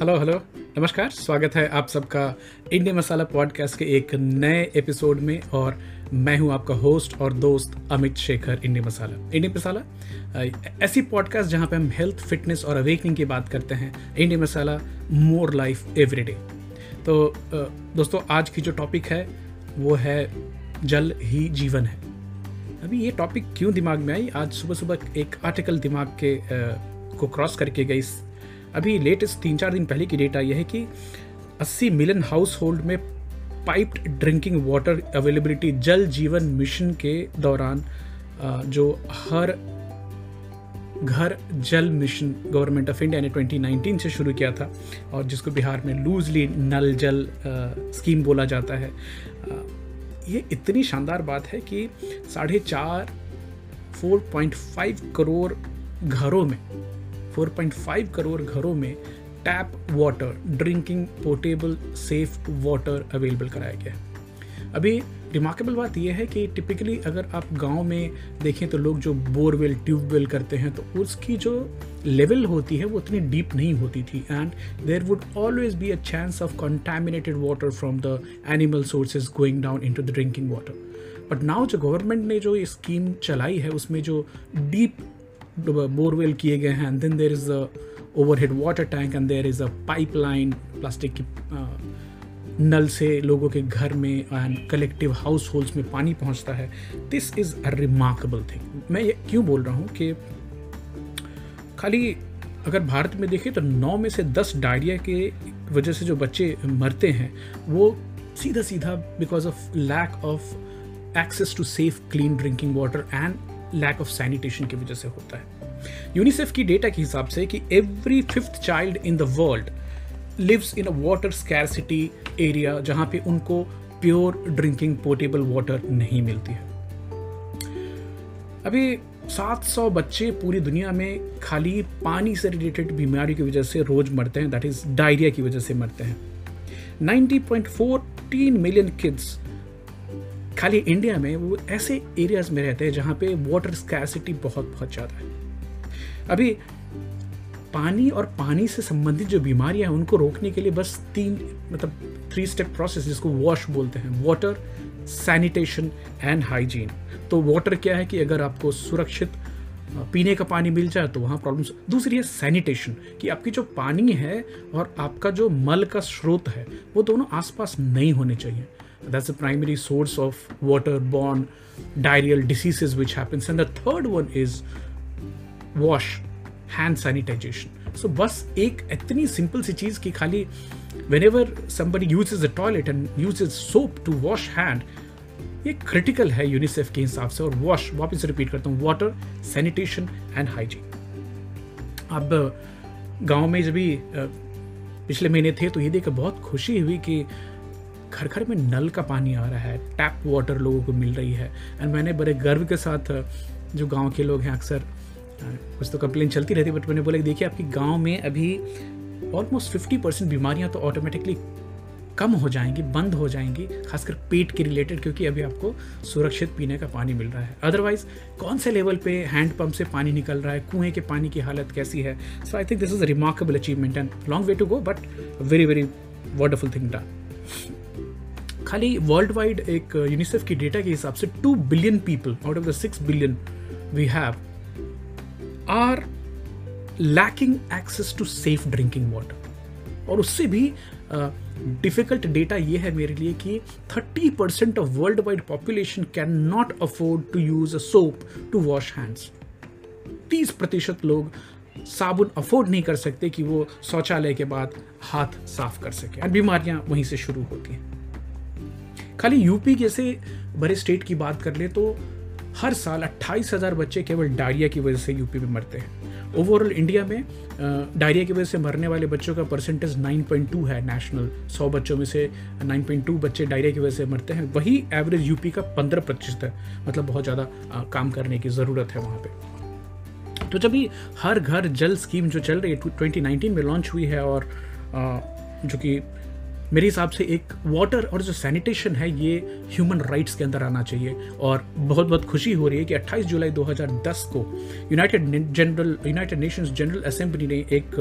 Hello hello नमस्कार, स्वागत है आप सबका इंडिया मसाला पॉडकास्ट के एक नए एपिसोड में और मैं हूँ आपका होस्ट और दोस्त अमित शेखर इंडिया मसाला इंडिया मसाला ऐसी पॉडकास्ट जहाँ पे हम हेल्थ फिटनेस और अवेकनिंग की बात करते हैं। India Masala more life every day तो दोस्तों, आज की जो टॉपिक है, वो है जल ही जीवन है। अभी ये टॉपिक क्यों दिमाग में आई? आज सुबह सुबह एक आर्टिकल दिमाग के को क्रॉस करके गई अभी लेटेस्ट तीन चार दिन पहले की डेटा यह है कि 80 मिलियन हाउस होल्ड में piped drinking water availability Jal Jeevan Mission के दौरान जो हर घर जल मिशन गवर्नमेंट ऑफ़ इंडिया ने 2019 से शुरू किया था और जिसको बिहार में लूजली नल जल स्कीम बोला जाता है। ये इतनी शानदार बात है कि साढ़े चार फोर पॉइंट फाइव करोड़ घरों में 4.5 करोड़ घरों में tap water, drinking, portable, safe water available कराया गया है। अभी रिमार्केबल बात यह है कि टिपिकली अगर आप गाँव में देखें तो लोग जो बोरवेल, ट्यूबवेल करते हैं तो उसकी जो लेवल होती है वो उतनी डीप नहीं होती थी। And there would always be a chance of contaminated water from the animal sources going down into the drinking water but now जो गवर्नमेंट ने जो स्कीम चलाई है, उसमें जो डीप बोरवेल किए गए हैं then there is a overhead water tank and there is a pipeline plastic की नल से लोगों के घर में एंड कलेक्टिव हाउस होल्ड्स में पानी पहुँचता है। This is a remarkable thing मैं ये क्यों बोल रहा हूँ कि खाली अगर भारत में देखें तो नौ में से दस डायरिया के वजह से जो बच्चे मरते हैं, वो सीधा सीधा because of lack of access to safe clean drinking water and lack of sanitation की वजह से होता है। यूनिसेफ की डेटा के हिसाब से कि every fifth child in the world lives in a water scarcity area जहाँ पे उनको प्योर ड्रिंकिंग पोर्टेबल वाटर नहीं मिलती है। अभी 700 बच्चे पूरी दुनिया में खाली पानी से रिलेटेड बीमारी की वजह से रोज मरते हैं दैट इज़ डायरिया की वजह से मरते हैं। 90.14 मिलियन किड्स खाली इंडिया में वो ऐसे एरियाज़ में रहते हैं जहाँ पे वाटर स्कैसिटी बहुत बहुत ज़्यादा है। अभी पानी और पानी से संबंधित जो बीमारियाँ हैं, उनको रोकने के लिए बस तीन मतलब थ्री स्टेप प्रोसेस जिसको वॉश बोलते हैं वाटर सैनिटेशन एंड हाइजीन तो वाटर क्या है कि अगर आपको सुरक्षित पीने का पानी मिल जाए तो वहाँ प्रॉब्लम दूसरी है सैनिटेशन कि आपकी जो पानी है और आपका जो मल का स्रोत है, वो दोनों आसपास नहीं होने चाहिए। That's the primary source of waterborne diarrheal diseases which happens. And the third one is wash, hand sanitization. So बस एक इतनी सिंपल सी चीज़ कि खाली whenever somebody use the toilet and use is soap to wash hand ये critical है UNICEF के हिसाब से और वॉश वापस रिपीट करता हूँ वाटर सैनिटेशन एंड हाइजीन अब गाँव में जब भी पिछले महीने थे तो ये देखकर बहुत खुशी हुई कि घर घर में नल का पानी आ रहा है टैप वाटर लोगों को मिल रही है। एंड मैंने बड़े गर्व के साथ, जो गाँव के लोग हैं अक्सर, कुछ तो कंप्लेन चलती रहती है बट मैंने बोला देखिए, आपकी गाँव में अभी ऑलमोस्ट फिफ्टी परसेंट बीमारियाँ तो ऑटोमेटिकली कम हो जाएँगी, बंद हो जाएँगी, खासकर पेट के रिलेटेड क्योंकि अभी आपको सुरक्षित पीने का पानी मिल रहा है। अदरवाइज़ कौन से लेवल पे हैंड पंप से पानी निकल रहा है, कुएँ के पानी की हालत कैसी है? So I think this is a remarkable achievement and long way to go but very very wonderful thing done खाली वर्ल्ड वाइड एक यूनिसेफ की डेटा के हिसाब से two billion people out of the six billion we have are lacking access to safe drinking water और उससे भी difficult uh, data ये है मेरे लिए कि 30 percent of worldwide population cannot afford to use a soap to wash hands तीस प्रतिशत लोग साबुन अफोर्ड नहीं कर सकते कि वो शौचालय के बाद हाथ साफ़ कर सके। और बीमारियाँ वहीं से शुरू होती हैं। खाली यूपी जैसे बड़े स्टेट की बात कर ले तो हर साल अट्ठाईस हज़ार बच्चे केवल डायरिया की वजह से यूपी में मरते हैं। ओवरऑल इंडिया में डायरिया की वजह से मरने वाले बच्चों का परसेंटेज 9.2 है नेशनल 100 बच्चों में से 9.2 बच्चे डायरिया की वजह से मरते हैं। वही एवरेज यूपी का 15 प्रतिशत है। मतलब बहुत ज़्यादा काम करने की ज़रूरत है वहाँ पर तो जब भी हर घर जल स्कीम जो चल रही है ट्वेंटी में लॉन्च हुई है और जो कि मेरे हिसाब से एक वाटर और जो सैनिटेशन है, ये ह्यूमन राइट्स के अंदर आना चाहिए। और बहुत बहुत खुशी हो रही है कि 28 जुलाई 2010 को United general United Nations General Assembly ने एक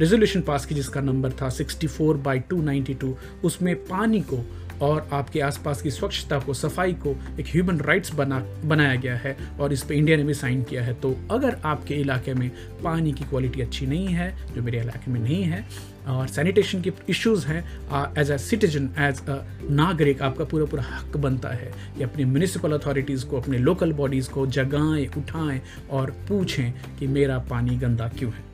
रेजोल्यूशन पास की जिसका नंबर था 64 बाई 292 उसमें पानी को और आपके आसपास की स्वच्छता को, सफ़ाई को एक ह्यूमन राइट्स बना, बनाया गया है और इस पर इंडिया ने भी साइन किया है। तो अगर आपके इलाके में पानी की क्वालिटी अच्छी नहीं है, जो मेरे इलाके में नहीं है और सैनिटेशन के इश्यूज़ हैं as a citizen as a नागरिक, आपका पूरा पूरा हक बनता है कि अपनी म्यूनिसिपल अथॉरिटीज़ को, अपने लोकल बॉडीज़ को जगाएँ, उठाएँ और पूछें कि मेरा पानी गंदा क्यों है।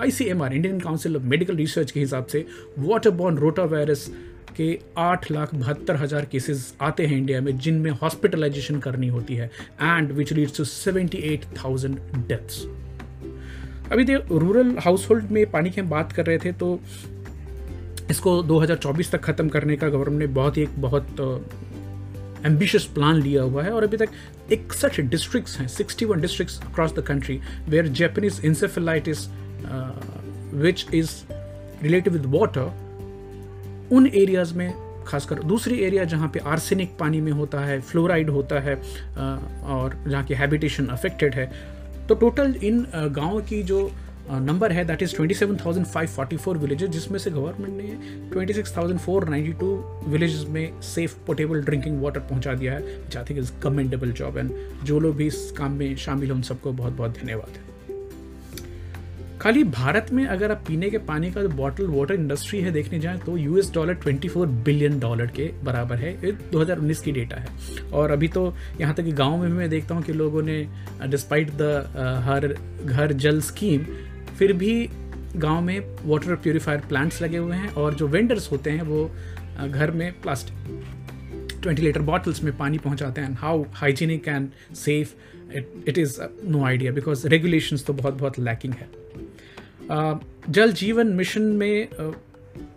I C M R Indian Council of Medical Research के हिसाब से वाटर बॉर्न रोटा वायरस के आठ लाख बहत्तर हज़ार केसेस आते हैं इंडिया में, जिनमें हॉस्पिटलाइजेशन करनी होती है and which leads to seventy eight thousand deaths अभी देखो रूरल हाउस होल्ड में पानी की हम बात कर रहे थे तो इसको 2024 तक ख़त्म करने का गवर्नमेंट ने बहुत ही एक बहुत एम्बिशियस प्लान लिया हुआ है और अभी तक इकसठ डिस्ट्रिक्ट्स हैं 61 districts across the country where Japanese encephalitis which is related with water उन एरियाज़ में खासकर, दूसरी एरिया जहाँ पे आर्सेनिक पानी में होता है फ्लोराइड होता है और जहाँ की हैबिटेशन अफेक्टेड है तो टोटल इन गाँव की जो नंबर है that is twenty seven thousand five forty four villages जिसमें से गवर्नमेंट ने twenty six thousand four ninety two villages में सेफ़ पोर्टेबल ड्रिंकिंग वाटर पहुँचा दिया है I think is commendable job and जो लोग भी इस काम में शामिल हैं, उन सबको बहुत बहुत धन्यवाद. है खाली भारत में अगर आप पीने के पानी का जो बॉटल वाटर इंडस्ट्री है देखने जाएँ तो यूएस डॉलर 24 बिलियन डॉलर के बराबर है। ये 2019 की डेटा है। और अभी तो यहाँ तक कि गाँव में भी मैं देखता हूँ कि लोगों ने डिस्पाइट द हर, घर जल स्कीम फिर भी गाँव में वाटर प्योरीफायर प्लांट्स लगे हुए हैं और जो वेंडर्स होते हैं वो घर में प्लास्टिक ट्वेंटी लीटर बॉटल्स में पानी पहुंचाते हैं। How hygienic and safe it is no idea because regulations तो बहुत बहुत लैकिंग है। जल जीवन मिशन में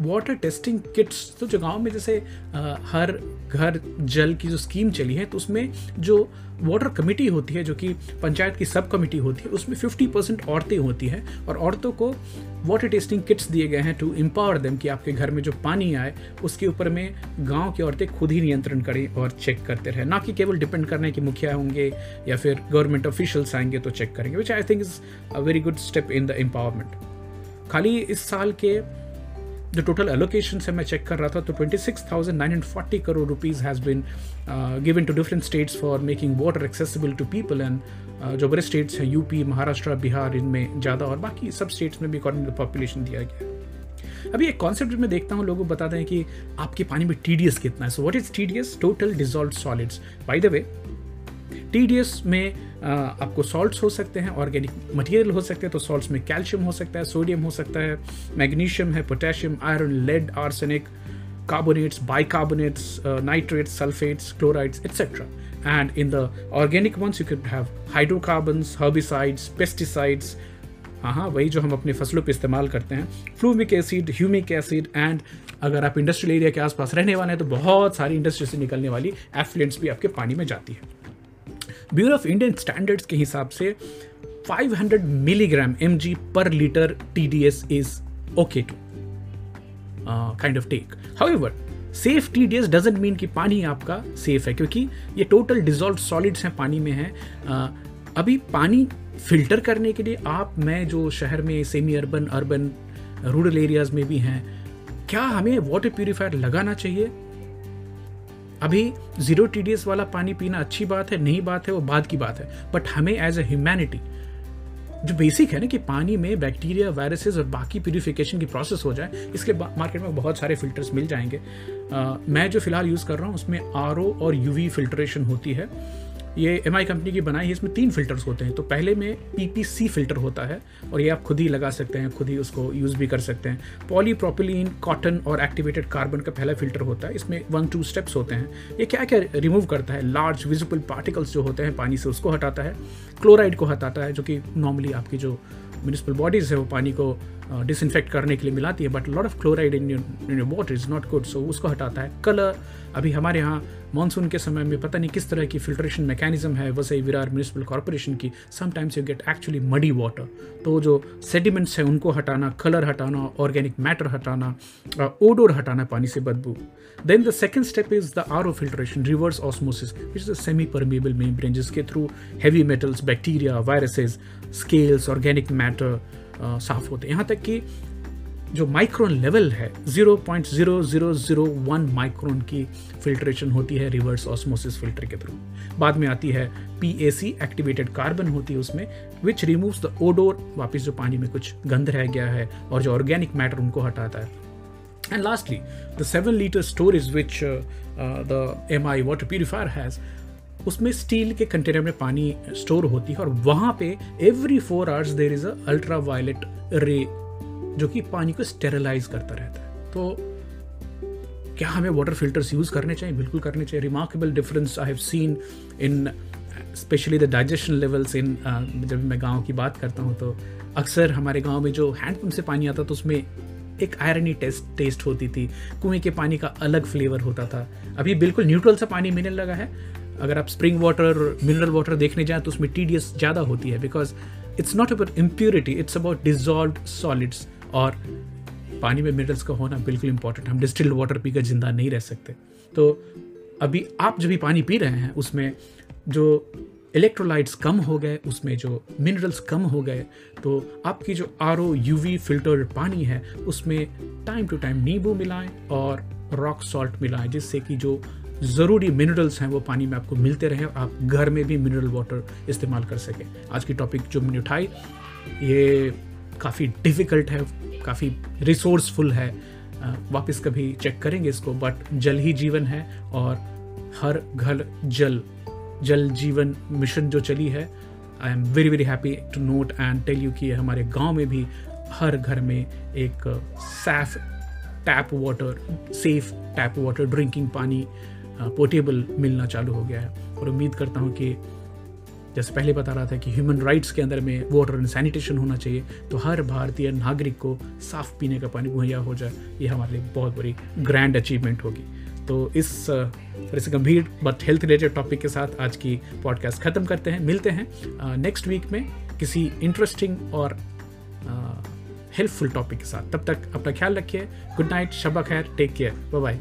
वाटर टेस्टिंग किट्स तो जो गाँव में जैसे आ, हर घर जल की जो स्कीम चली है तो उसमें जो वाटर कमेटी होती है जो कि पंचायत की सब कमेटी होती है उसमें 50 परसेंट औरतें होती हैं और औरतों को वाटर टेस्टिंग किट्स दिए गए हैं टू एम्पावर देम कि आपके घर में जो पानी आए उसके ऊपर में गाँव की औरतें खुद ही नियंत्रण करें और चेक करते रहें। ना कि केवल डिपेंड करने की मुखिया होंगे या फिर गवर्नमेंट ऑफिशियल्स आएँगे तो चेक करेंगे which I think is a very good step in the empowerment खाली इस साल के जो टोटल एलोकेशन है मैं चेक कर रहा था तो 26,940 crore rupees has been given to different states for making water accessible to people and जो बड़े स्टेट्स हैं यूपी महाराष्ट्र बिहार इनमें ज़्यादा और बाकी सब स्टेट्स में भी अकॉर्डिंग टू पॉपुलेशन दिया गया अभी एक कॉन्सेप्ट में देखता हूँ लोग बताते हैं कि आपके पानी में टी कितना है। So what is T total dissolved solids by the way TDS में आपको सॉल्ट्स हो सकते हैं ऑर्गेनिक मटेरियल हो सकते हैं तो सॉल्ट्स में कैल्शियम हो सकता है सोडियम हो सकता है मैग्नीशियम है potassium iron lead arsenic carbonates bicarbonates nitrates sulphates chlorides etcetera and in the organic ones, you could have hydrocarbons, herbicides हाँ हाँ वही जो हम अपनी फ़सलों पे इस्तेमाल करते हैं। Fulvic acid humic acid and अगर आप इंडस्ट्रियल एरिया के आसपास रहने वाले हैं तो बहुत सारी इंडस्ट्री से निकलने वाली एफ्लुएंट्स भी आपके पानी में जाती है। ब्यूरो ऑफ़ इंडियन स्टैंडर्ड्स के हिसाब से 500 मिलीग्राम एम जी पर litre T D S is okay to kind of take however safe T D S doesn't mean कि पानी आपका सेफ़ है क्योंकि ये टोटल डिजॉल्व सॉलिड्स हैं पानी में है। Uh, अभी पानी फ़िल्टर करने के लिए आप मैं जो शहर में semi urban urban rural areas में भी हैं क्या हमें वाटर प्यूरिफायर लगाना चाहिए? अभी ज़ीरो टीडीएस वाला पानी पीना अच्छी बात है नहीं बात है वो बाद की बात है। बट हमें एज ए ह्यूमैनिटी जो बेसिक है ना कि पानी में बैक्टीरिया वायरसेस और बाकी प्योरीफिकेशन की प्रोसेस हो जाए इसके मार्केट में बहुत सारे फिल्टर्स मिल जाएँगे। आ, मैं जो फ़िलहाल यूज़ कर रहा हूँ उसमें आरओ और यूवी फिल्ट्रेशन होती है। ये MI कंपनी की बनाई है, इसमें तीन फिल्टर्स होते हैं। तो पहले में पीपीसी फ़िल्टर होता है और ये आप खुद ही लगा सकते हैं, खुद ही उसको यूज़ भी कर सकते हैं। पॉलीप्रोपिलीन कॉटन और एक्टिवेटेड कार्बन का पहला फ़िल्टर होता है। इसमें वन टू स्टेप्स होते हैं। ये क्या क्या रिमूव करता है? लार्ज विजिबल पार्टिकल्स जो होते हैं, पानी से उसको हटाता है। क्लोराइड को हटाता है, जो कि नॉर्मली आपकी जो म्यूनिसिपल बॉडीज़ है, वो पानी को डिसइनफेक्ट करने के लिए मिलाती है but lot of chloride in in water is not good so उसको हटाता है। कलर अभी हमारे यहाँ मानसून के समय में पता नहीं किस तरह की फिल्ट्रेशन मैकेनिज्म है वैसे विरार म्यूनिसिपल कॉरपोरेशन की sometimes you get actually muddy water तो जो सेडिमेंट्स हैं, उनको हटाना कलर हटाना ऑर्गेनिक मैटर हटाना ओडोर हटाना पानी से बदबू। Then the second step is the R O filtration reverse osmosis which is semi permeable membrane जिसके through heavy metals bacteria viruses scales organic matter साफ़ होते हैं। यहाँ तक कि जो माइक्रोन लेवल है 0.0001 माइक्रोन की फिल्ट्रेशन होती है रिवर्स ऑस्मोसिस फ़िल्टर के थ्रू बाद में आती है पीएसी एक्टिवेटेड कार्बन होती है उसमें विच रिमूव्स द ओडोर वापस जो पानी में कुछ गंध रह गया है और जो ऑर्गेनिक मैटर उनको हटाता है। And lastly the seven litre storage which the M I water purifier has उसमें स्टील के कंटेनर में पानी स्टोर होती है और वहाँ पे every four hours there is ultraviolet ray जो कि पानी को स्टेरलाइज करता रहता है। तो क्या हमें वाटर फिल्टर्स यूज़ करने चाहिए? बिल्कुल करने चाहिए। Remarkable difference I have seen in specially the digestion levels in जब मैं गाँव की बात करता हूँ तो अक्सर हमारे गाँव में जो हैंडपम्प से पानी आता तो उसमें एक आयरनी टेस्ट टेस्ट होती थी। कुएँ के पानी का अलग फ्लेवर होता था। अभी बिल्कुल न्यूट्रल सा पानी मिलने लगा है। अगर आप स्प्रिंग वाटर मिनरल वाटर देखने जाएँ तो उसमें टीडीएस ज़्यादा होती है because it's not about impurity it's about dissolved solids और पानी में मिनरल्स का होना बिल्कुल इंपॉर्टेंट हम डिस्टिल्ड वाटर पीकर ज़िंदा नहीं रह सकते। तो अभी आप जो भी पानी पी रहे हैं, उसमें जो इलेक्ट्रोलाइट्स कम हो गए, उसमें जो मिनरल्स कम हो गए तो आपकी जो R O U V filtered पानी है, उसमें टाइम टू टाइम नींबू मिलाएँ और रॉक सॉल्ट मिलाएँ, जिससे कि जो ज़रूरी मिनरल्स हैं, वो पानी में आपको मिलते रहें, आप घर में भी मिनरल वाटर इस्तेमाल कर सकें। आज की टॉपिक जो मैंने उठाई, ये काफ़ी डिफ़िकल्ट है, काफ़ी रिसोर्सफुल है। वापस कभी चेक करेंगे इसको बट जल ही जीवन है और हर घर जल जल जीवन मिशन जो चली है I am very very happy to note and tell you कि हमारे गाँव में भी हर घर में एक safe tap water safe tap water drinking पानी पोर्टेबल मिलना चालू हो गया है। और उम्मीद करता हूँ कि जैसे पहले बता रहा था कि ह्यूमन राइट्स के अंदर में वाटर एंड सैनिटेशन होना चाहिए तो हर भारतीय नागरिक को साफ़ पीने का पानी मुहैया हो जाए, ये हमारे लिए बहुत बड़ी ग्रैंड अचीवमेंट होगी। तो इस तरह से गंभीर बट हेल्थ रिलेटेड टॉपिक के साथ आज की पॉडकास्ट ख़त्म करते हैं, मिलते हैं नेक्स्ट वीक में किसी इंटरेस्टिंग और हेल्पफुल टॉपिक के साथ। तब तक अपना ख्याल रखिए। गुड नाइट शबा खैर टेक केयर बाय बाय